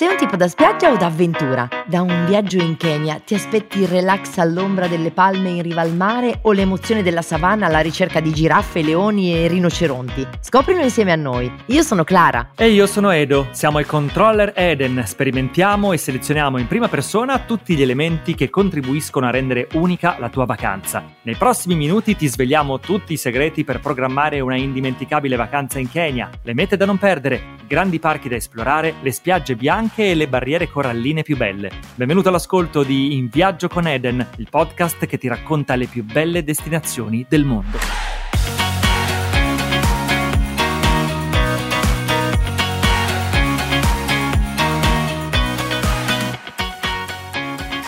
Sei un tipo da spiaggia o da avventura? Da un viaggio in Kenya ti aspetti il relax all'ombra delle palme in riva al mare o l'emozione della savana alla ricerca di giraffe, leoni e rinoceronti? Scoprilo insieme a noi. Io sono Clara. E io sono Edo. Siamo i controller Eden. Sperimentiamo e selezioniamo in prima persona tutti gli elementi che contribuiscono a rendere unica la tua vacanza. Nei prossimi minuti ti svegliamo tutti i segreti per programmare una indimenticabile vacanza in Kenya, le mete da non perdere, i grandi parchi da esplorare, le spiagge bianche e le barriere coralline più belle. Benvenuto all'ascolto di In Viaggio con Eden, il podcast che ti racconta le più belle destinazioni del mondo.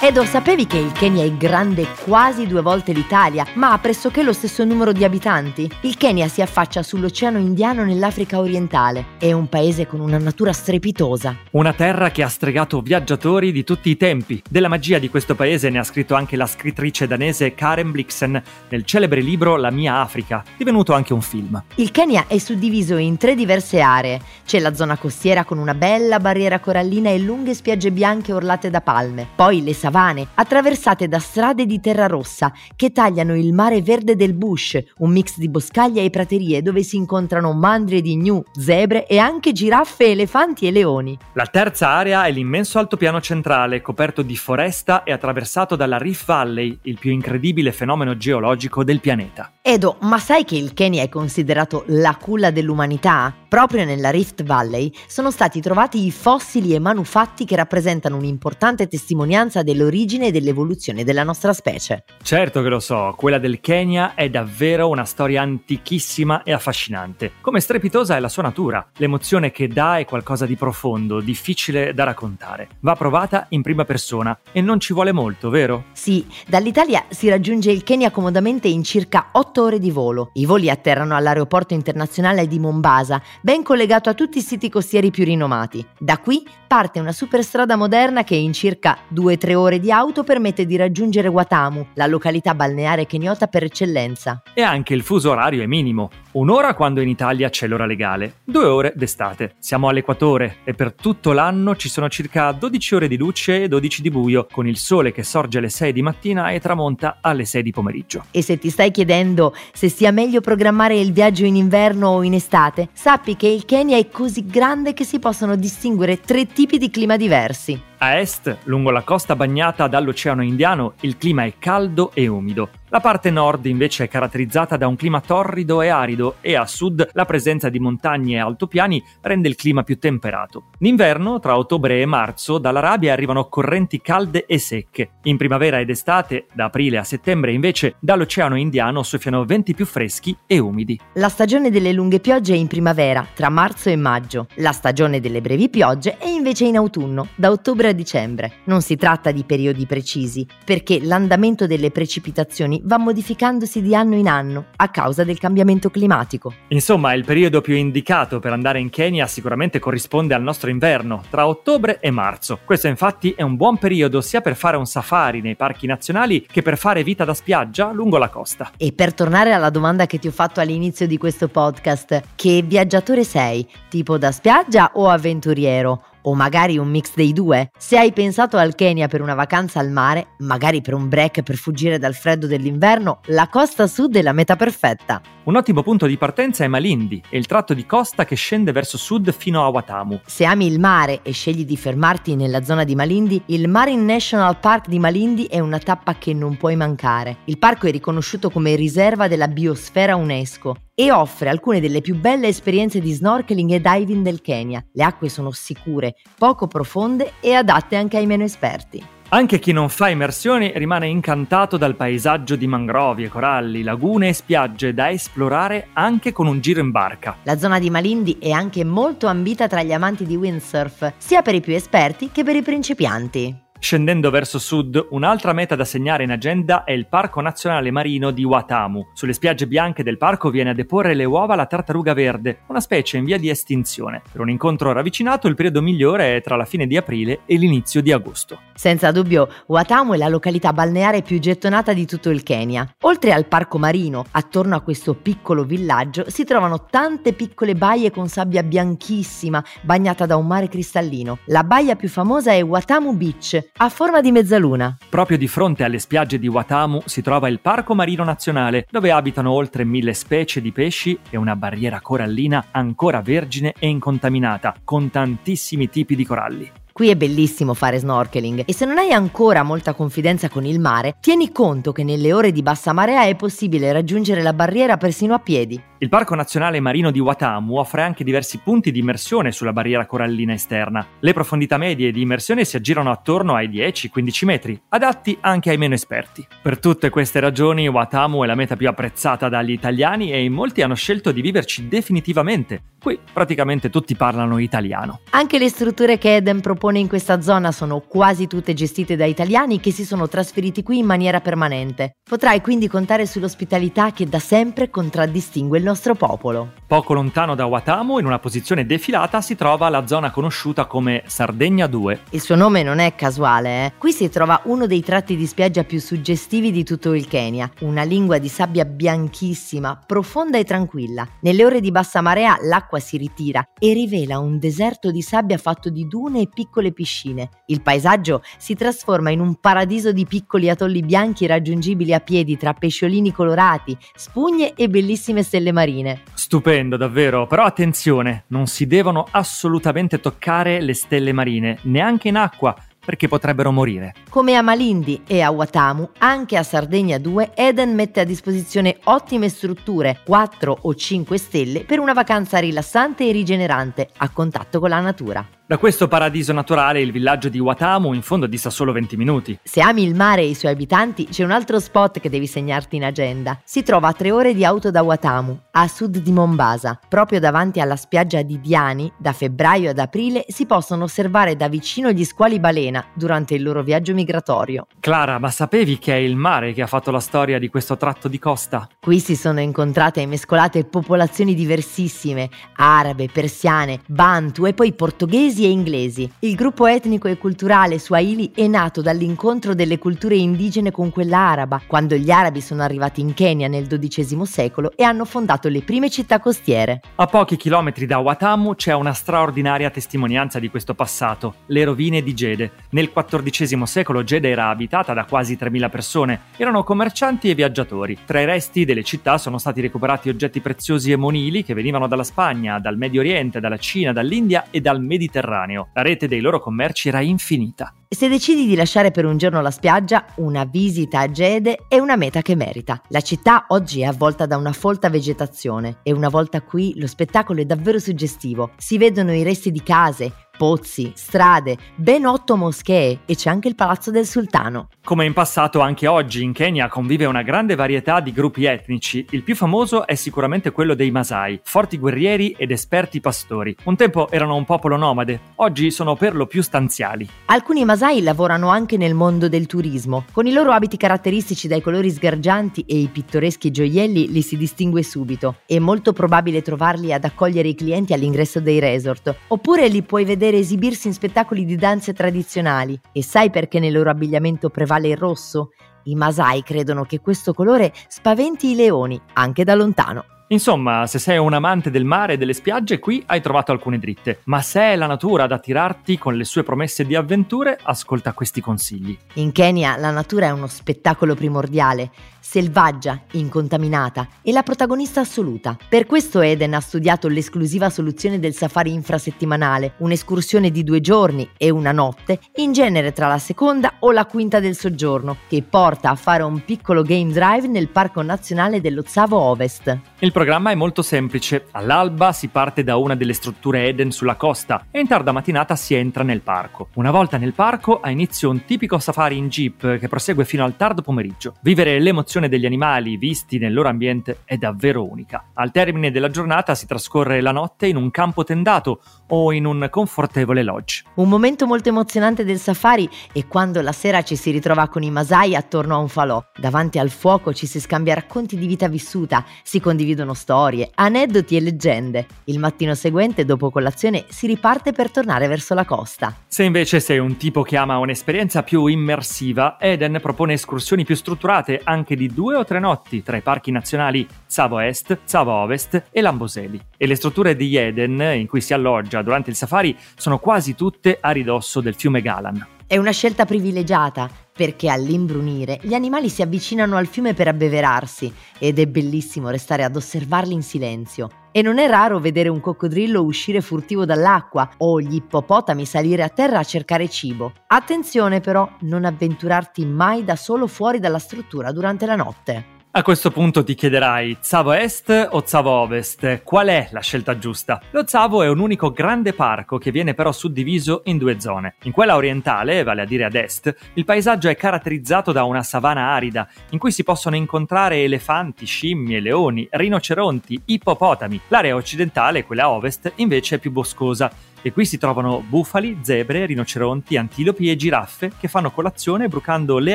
Edo, sapevi che il Kenya è grande quasi due volte l'Italia, ma ha pressoché lo stesso numero di abitanti? Il Kenya si affaccia sull'Oceano Indiano nell'Africa orientale. È un paese con una natura strepitosa. Una terra che ha stregato viaggiatori di tutti i tempi. Della magia di questo paese ne ha scritto anche la scrittrice danese Karen Blixen nel celebre libro La mia Africa, divenuto anche un film. Il Kenya è suddiviso in tre diverse aree. C'è la zona costiera con una bella barriera corallina e lunghe spiagge bianche orlate da palme. Poi le savane savane attraversate da strade di terra rossa che tagliano il mare verde del bush, un mix di boscaglie e praterie dove si incontrano mandrie di gnu, zebre e anche giraffe, elefanti e leoni. La terza area è l'immenso altopiano centrale, coperto di foresta e attraversato dalla Rift Valley, il più incredibile fenomeno geologico del pianeta. Edo, ma sai che il Kenya è considerato la culla dell'umanità? Proprio nella Rift Valley sono stati trovati i fossili e manufatti che rappresentano un'importante testimonianza dell'origine e dell'evoluzione della nostra specie. Certo che lo so, quella del Kenya è davvero una storia antichissima e affascinante. Come strepitosa è la sua natura, l'emozione che dà è qualcosa di profondo, difficile da raccontare. Va provata in prima persona e non ci vuole molto, vero? Sì, dall'Italia si raggiunge il Kenya comodamente in circa 8 ore di volo. I voli atterrano all'aeroporto internazionale di Mombasa, ben collegato a tutti i siti costieri più rinomati. Da qui parte una superstrada moderna che in circa 2-3 ore di auto permette di raggiungere Watamu, la località balneare keniota per eccellenza. E anche il fuso orario è minimo, un'ora quando in Italia c'è l'ora legale, due ore d'estate. Siamo all'equatore e per tutto l'anno ci sono circa 12 ore di luce e 12 di buio, con il sole che sorge alle 6 di mattina e tramonta alle 6 di pomeriggio. E se ti stai chiedendo se sia meglio programmare il viaggio in inverno o in estate, sappi che il Kenya è così grande che si possono distinguere tre tipi di clima diversi. A est, lungo la costa bagnata dall'Oceano Indiano, il clima è caldo e umido. La parte nord invece è caratterizzata da un clima torrido e arido e a sud la presenza di montagne e altopiani rende il clima più temperato. D'inverno, tra ottobre e marzo, dall'Arabia arrivano correnti calde e secche. In primavera ed estate, da aprile a settembre invece, dall'Oceano Indiano soffiano venti più freschi e umidi. La stagione delle lunghe piogge è in primavera, tra marzo e maggio. La stagione delle brevi piogge è invece in autunno, da ottobre a dicembre. Non si tratta di periodi precisi, perché l'andamento delle precipitazioni va modificandosi di anno in anno a causa del cambiamento climatico. Insomma, il periodo più indicato per andare in Kenya sicuramente corrisponde al nostro inverno, tra ottobre e marzo. Questo infatti è un buon periodo sia per fare un safari nei parchi nazionali che per fare vita da spiaggia lungo la costa. E per tornare alla domanda che ti ho fatto all'inizio di questo podcast, che viaggiatore sei? Tipo da spiaggia o avventuriero? O magari un mix dei due? Se hai pensato al Kenya per una vacanza al mare, magari per un break per fuggire dal freddo dell'inverno, la costa sud è la meta perfetta. Un ottimo punto di partenza è Malindi e il tratto di costa che scende verso sud fino a Watamu. Se ami il mare e scegli di fermarti nella zona di Malindi, il Marine National Park di Malindi è una tappa che non puoi mancare. Il parco è riconosciuto come riserva della biosfera UNESCO e offre alcune delle più belle esperienze di snorkeling e diving del Kenya. Le acque sono sicure, poco profonde e adatte anche ai meno esperti. Anche chi non fa immersioni rimane incantato dal paesaggio di mangrovie, coralli, lagune e spiagge da esplorare anche con un giro in barca. La zona di Malindi è anche molto ambita tra gli amanti di windsurf, sia per i più esperti che per i principianti. Scendendo verso sud, un'altra meta da segnare in agenda è il Parco Nazionale Marino di Watamu. Sulle spiagge bianche del parco viene a deporre le uova la tartaruga verde, una specie in via di estinzione. Per un incontro ravvicinato il periodo migliore è tra la fine di aprile e l'inizio di agosto. Senza dubbio, Watamu è la località balneare più gettonata di tutto il Kenya. Oltre al parco marino, attorno a questo piccolo villaggio si trovano tante piccole baie con sabbia bianchissima, bagnata da un mare cristallino. La baia più famosa è Watamu Beach, a forma di mezzaluna. Proprio di fronte alle spiagge di Watamu si trova il Parco Marino Nazionale, dove abitano oltre mille specie di pesci e una barriera corallina ancora vergine e incontaminata, con tantissimi tipi di coralli. Qui è bellissimo fare snorkeling e se non hai ancora molta confidenza con il mare, tieni conto che nelle ore di bassa marea è possibile raggiungere la barriera persino a piedi. Il Parco Nazionale Marino di Watamu offre anche diversi punti di immersione sulla barriera corallina esterna. Le profondità medie di immersione si aggirano attorno ai 10-15 metri, adatti anche ai meno esperti. Per tutte queste ragioni Watamu è la meta più apprezzata dagli italiani e in molti hanno scelto di viverci definitivamente. Qui praticamente tutti parlano italiano. Anche le strutture che Eden propone in questa zona sono quasi tutte gestite da italiani che si sono trasferiti qui in maniera permanente. Potrai quindi contare sull'ospitalità che da sempre contraddistingue il nostro popolo. Poco lontano da Watamu, in una posizione defilata, si trova la zona conosciuta come Sardegna 2. Il suo nome non è casuale, eh? Qui si trova uno dei tratti di spiaggia più suggestivi di tutto il Kenya, una lingua di sabbia bianchissima, profonda e tranquilla. Nelle ore di bassa marea l'acqua si ritira e rivela un deserto di sabbia fatto di dune e piccole piscine. Il paesaggio si trasforma in un paradiso di piccoli atolli bianchi raggiungibili a piedi tra pesciolini colorati, spugne e bellissime stelle marine marine. Stupendo, davvero, però attenzione, non si devono assolutamente toccare le stelle marine, neanche in acqua, perché potrebbero morire. Come a Malindi e a Watamu, anche a Sardegna 2 Eden mette a disposizione ottime strutture, 4 o 5 stelle, per una vacanza rilassante e rigenerante, a contatto con la natura. Da questo paradiso naturale il villaggio di Watamu in fondo dista solo 20 minuti. Se ami il mare e i suoi abitanti, c'è un altro spot che devi segnarti in agenda. Si trova a tre ore di auto da Watamu, a sud di Mombasa. Proprio davanti alla spiaggia di Diani, da febbraio ad aprile, si possono osservare da vicino gli squali balena durante il loro viaggio migratorio. Clara, ma sapevi che è il mare che ha fatto la storia di questo tratto di costa? Qui si sono incontrate e mescolate popolazioni diversissime, arabe, persiane, bantu e poi portoghesi e inglesi. Il gruppo etnico e culturale Swahili è nato dall'incontro delle culture indigene con quella araba, quando gli arabi sono arrivati in Kenya nel XII secolo e hanno fondato le prime città costiere. A pochi chilometri da Watamu c'è una straordinaria testimonianza di questo passato, le rovine di Gede. Nel XIV secolo Gede era abitata da quasi 3.000 persone, erano commercianti e viaggiatori. Tra i resti delle città sono stati recuperati oggetti preziosi e monili che venivano dalla Spagna, dal Medio Oriente, dalla Cina, dall'India e dal Mediterraneo. Mediterraneo. La rete dei loro commerci era infinita. Se decidi di lasciare per un giorno la spiaggia, una visita a Gede è una meta che merita. La città oggi è avvolta da una folta vegetazione e una volta qui lo spettacolo è davvero suggestivo. Si vedono i resti di case, pozzi, strade, ben otto moschee e c'è anche il palazzo del sultano. Come in passato, anche oggi in Kenya convive una grande varietà di gruppi etnici. Il più famoso è sicuramente quello dei Masai, forti guerrieri ed esperti pastori. Un tempo erano un popolo nomade, oggi sono per lo più stanziali. Alcuni Masai lavorano anche nel mondo del turismo. Con i loro abiti caratteristici dai colori sgargianti e i pittoreschi gioielli li si distingue subito. È molto probabile trovarli ad accogliere i clienti all'ingresso dei resort, oppure li puoi vedere vedere esibirsi in spettacoli di danze tradizionali. E sai perché nel loro abbigliamento prevale il rosso? I Masai credono che questo colore spaventi i leoni, anche da lontano. Insomma, se sei un amante del mare e delle spiagge, qui hai trovato alcune dritte. Ma se è la natura ad attirarti con le sue promesse di avventure, ascolta questi consigli. In Kenya la natura è uno spettacolo primordiale, selvaggia, incontaminata e la protagonista assoluta. Per questo Eden ha studiato l'esclusiva soluzione del safari infrasettimanale, un'escursione di due giorni e una notte, in genere tra la seconda o la quinta del soggiorno, che porta a fare un piccolo game drive nel Parco Nazionale dello Zavo Ovest. Il programma è molto semplice. All'alba si parte da una delle strutture Eden sulla costa e in tarda mattinata si entra nel parco. Una volta nel parco ha inizio un tipico safari in jeep che prosegue fino al tardo pomeriggio. Vivere l'emozione degli animali visti nel loro ambiente è davvero unica. Al termine della giornata si trascorre la notte in un campo tendato o in un confortevole lodge. Un momento molto emozionante del safari è quando la sera ci si ritrova con i masai attorno a un falò. Davanti al fuoco ci si scambia racconti di vita vissuta, si condividono storie, aneddoti e leggende. Il mattino seguente, dopo colazione, si riparte per tornare verso la costa. Se invece sei un tipo che ama un'esperienza più immersiva, Eden propone escursioni più strutturate anche di due o tre notti tra i parchi nazionali Tsavo Est, Tsavo Ovest e Lamboseli. E le strutture di Eden, in cui si alloggia durante il safari, sono quasi tutte a ridosso del fiume Galan. È una scelta privilegiata perché all'imbrunire gli animali si avvicinano al fiume per abbeverarsi ed è bellissimo restare ad osservarli in silenzio. E non è raro vedere un coccodrillo uscire furtivo dall'acqua o gli ippopotami salire a terra a cercare cibo. Attenzione però, non avventurarti mai da solo fuori dalla struttura durante la notte. A questo punto ti chiederai Zavo Est o Zavo Ovest? Qual è la scelta giusta? Lo Zavo è un unico grande parco che viene però suddiviso in due zone. In quella orientale, vale a dire ad est, il paesaggio è caratterizzato da una savana arida in cui si possono incontrare elefanti, scimmie, leoni, rinoceronti, ippopotami. L'area occidentale, quella ovest, invece è più boscosa e qui si trovano bufali, zebre, rinoceronti, antilopi e giraffe che fanno colazione brucando le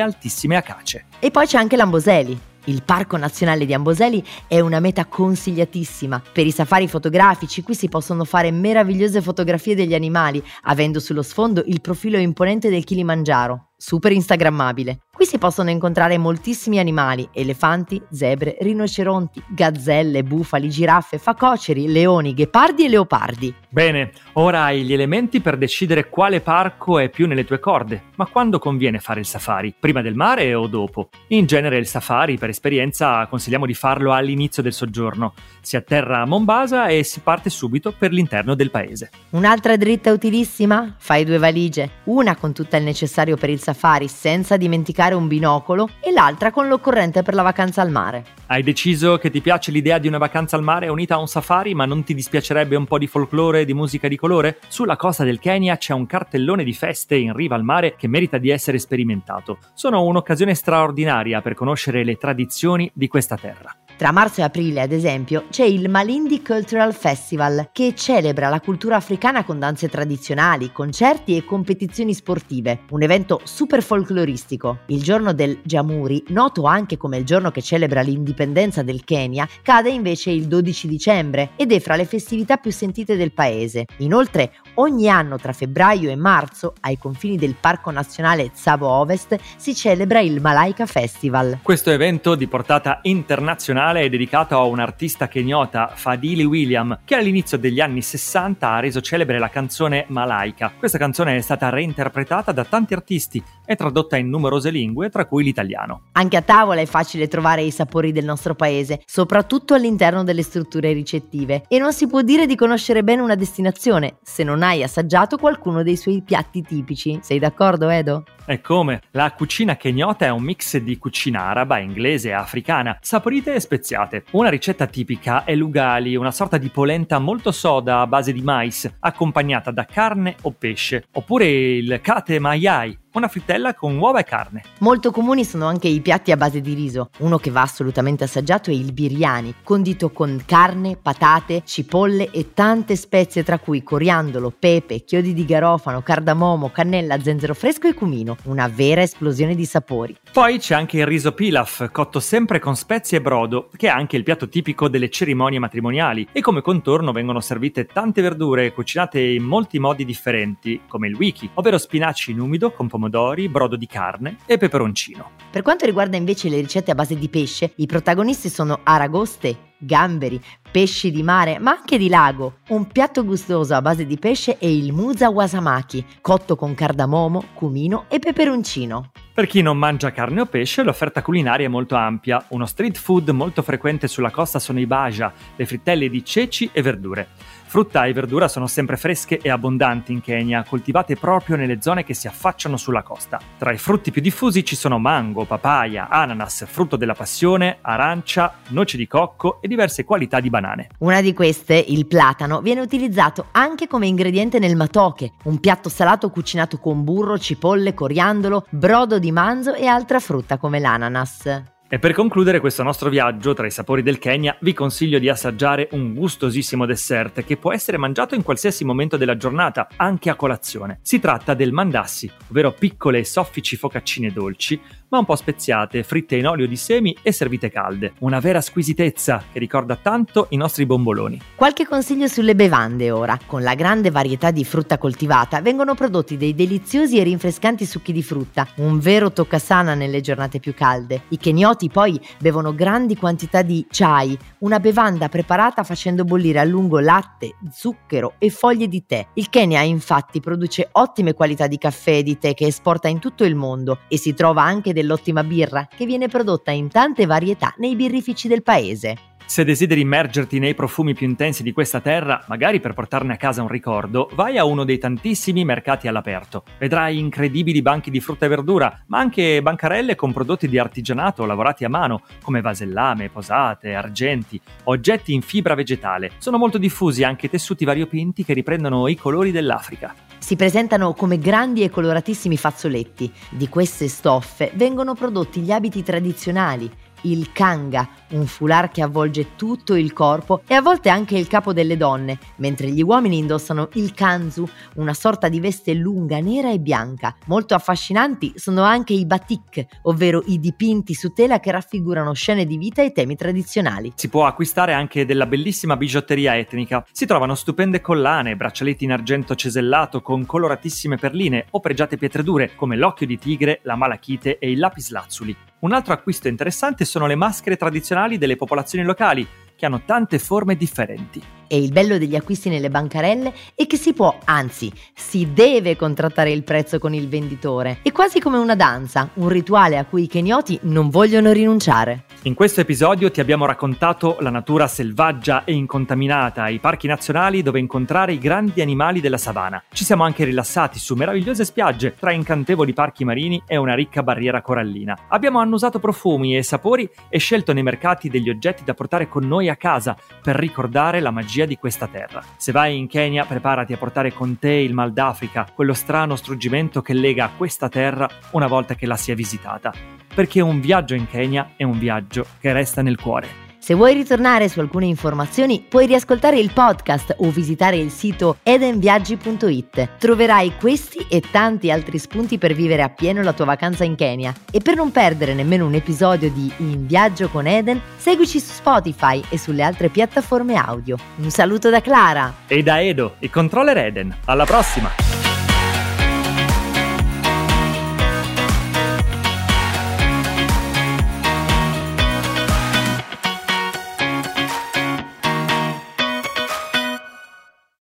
altissime acace. E poi c'è anche l'Amboseli, il Parco Nazionale di Amboseli è una meta consigliatissima. Per i safari fotografici qui si possono fare meravigliose fotografie degli animali, avendo sullo sfondo il profilo imponente del Kilimangiaro, super instagrammabile. Qui si possono incontrare moltissimi animali, elefanti, zebre, rinoceronti, gazzelle, bufali, giraffe, facoceri, leoni, ghepardi e leopardi. Bene, ora hai gli elementi per decidere quale parco è più nelle tue corde, ma quando conviene fare il safari? Prima del mare o dopo? In genere il safari, per esperienza, consigliamo di farlo all'inizio del soggiorno. Si atterra a Mombasa e si parte subito per l'interno del paese. Un'altra dritta utilissima? Fai due valigie, una con tutto il necessario per il safari senza dimenticare un binocolo e l'altra con l'occorrente per la vacanza al mare. Hai deciso che ti piace l'idea di una vacanza al mare unita a un safari, ma non ti dispiacerebbe un po' di folklore e di musica di colore? Sulla costa del Kenya c'è un cartellone di feste in riva al mare che merita di essere sperimentato. Sono un'occasione straordinaria per conoscere le tradizioni di questa terra. Tra marzo e aprile, ad esempio, c'è il Malindi Cultural Festival, che celebra la cultura africana con danze tradizionali, concerti e competizioni sportive, un evento super folcloristico. Il giorno del Jamuri, noto anche come il giorno che celebra l'indipendenza del Kenya, cade invece il 12 dicembre ed è fra le festività più sentite del paese. Inoltre, ogni anno tra febbraio e marzo, ai confini del Parco Nazionale Tsavo Ovest, si celebra il Malaika Festival. Questo evento di portata internazionale è dedicato a un artista kenyota, Fadili William, che all'inizio degli anni 60 ha reso celebre la canzone Malaika. Questa canzone è stata reinterpretata da tanti artisti e tradotta in numerose lingue, tra cui l'italiano. Anche a tavola è facile trovare i sapori del nostro paese, soprattutto all'interno delle strutture ricettive, e non si può dire di conoscere bene una destinazione se non hai assaggiato qualcuno dei suoi piatti tipici. Sei d'accordo, Edo? E come? La cucina kenyota è un mix di cucina araba, inglese e africana, saporite e speziate. Una ricetta tipica è l'ugali, una sorta di polenta molto soda a base di mais, accompagnata da carne o pesce, oppure il kate mayai, una frittella con uova e carne. Molto comuni sono anche i piatti a base di riso. Uno che va assolutamente assaggiato è il biryani, condito con carne, patate, cipolle e tante spezie tra cui coriandolo, pepe, chiodi di garofano, cardamomo, cannella, zenzero fresco e cumino. Una vera esplosione di sapori. Poi c'è anche il riso pilaf, cotto sempre con spezie e brodo, che è anche il piatto tipico delle cerimonie matrimoniali e come contorno vengono servite tante verdure cucinate in molti modi differenti, come il wiki, ovvero spinaci in umido con pomodoro pomodori, brodo di carne e peperoncino. Per quanto riguarda invece le ricette a base di pesce, i protagonisti sono aragoste, gamberi, pesci di mare, ma anche di lago. Un piatto gustoso a base di pesce è il musa wasamaki, cotto con cardamomo, cumino e peperoncino. Per chi non mangia carne o pesce, l'offerta culinaria è molto ampia. Uno street food molto frequente sulla costa sono i baja, le frittelle di ceci e verdure. Frutta e verdura sono sempre fresche e abbondanti in Kenya, coltivate proprio nelle zone che si affacciano sulla costa. Tra i frutti più diffusi ci sono mango, papaya, ananas, frutto della passione, arancia, noce di cocco e diverse qualità di banane. Una di queste, il platano, viene utilizzato anche come ingrediente nel matoke, un piatto salato cucinato con burro, cipolle, coriandolo, brodo di manzo e altra frutta come l'ananas. E per concludere questo nostro viaggio tra i sapori del Kenya, vi consiglio di assaggiare un gustosissimo dessert che può essere mangiato in qualsiasi momento della giornata, anche a colazione. Si tratta del mandassi, ovvero piccole e soffici focaccine dolci, ma un po' speziate, fritte in olio di semi e servite calde. Una vera squisitezza che ricorda tanto i nostri bomboloni. Qualche consiglio sulle bevande ora. Con la grande varietà di frutta coltivata vengono prodotti dei deliziosi e rinfrescanti succhi di frutta, un vero toccasana nelle giornate più calde. I kenyoti ignoti poi bevono grandi quantità di chai, una bevanda preparata facendo bollire a lungo latte, zucchero e foglie di tè. Il Kenya infatti produce ottime qualità di caffè e di tè che esporta in tutto il mondo e si trova anche dell'ottima birra che viene prodotta in tante varietà nei birrifici del paese. Se desideri immergerti nei profumi più intensi di questa terra, magari per portarne a casa un ricordo, vai a uno dei tantissimi mercati all'aperto. Vedrai incredibili banchi di frutta e verdura, ma anche bancarelle con prodotti di artigianato lavorati a mano, come vasellame, posate, argenti, oggetti in fibra vegetale. Sono molto diffusi anche tessuti variopinti che riprendono i colori dell'Africa. Si presentano come grandi e coloratissimi fazzoletti. Di queste stoffe vengono prodotti gli abiti tradizionali, il kanga, un foulard che avvolge tutto il corpo e a volte anche il capo delle donne, mentre gli uomini indossano il kanzu, una sorta di veste lunga, nera e bianca. Molto affascinanti sono anche i batik, ovvero i dipinti su tela che raffigurano scene di vita e temi tradizionali. Si può acquistare anche della bellissima bigiotteria etnica. Si trovano stupende collane, braccialetti in argento cesellato con coloratissime perline o pregiate pietre dure come l'occhio di tigre, la malachite e il lapislazzuli. Un altro acquisto interessante sono le maschere tradizionali delle popolazioni locali, che hanno tante forme differenti. E il bello degli acquisti nelle bancarelle è che si può, anzi, si deve contrattare il prezzo con il venditore. È quasi come una danza, un rituale a cui i kenyoti non vogliono rinunciare. In questo episodio ti abbiamo raccontato la natura selvaggia e incontaminata, i parchi nazionali dove incontrare i grandi animali della savana. Ci siamo anche rilassati su meravigliose spiagge, tra incantevoli parchi marini e una ricca barriera corallina. Abbiamo annusato profumi e sapori e scelto nei mercati degli oggetti da portare con noi a casa per ricordare la magia di questa terra. Se vai in Kenya, preparati a portare con te il mal d'Africa, quello strano struggimento che lega questa terra una volta che la si è visitata. Perché un viaggio in Kenya è un viaggio che resta nel cuore. Se vuoi ritornare su alcune informazioni, puoi riascoltare il podcast o visitare il sito edenviaggi.it. Troverai questi e tanti altri spunti per vivere appieno la tua vacanza in Kenya. E per non perdere nemmeno un episodio di In Viaggio con Eden, seguici su Spotify e sulle altre piattaforme audio. Un saluto da Clara e da Edo, il controller Eden. Alla prossima!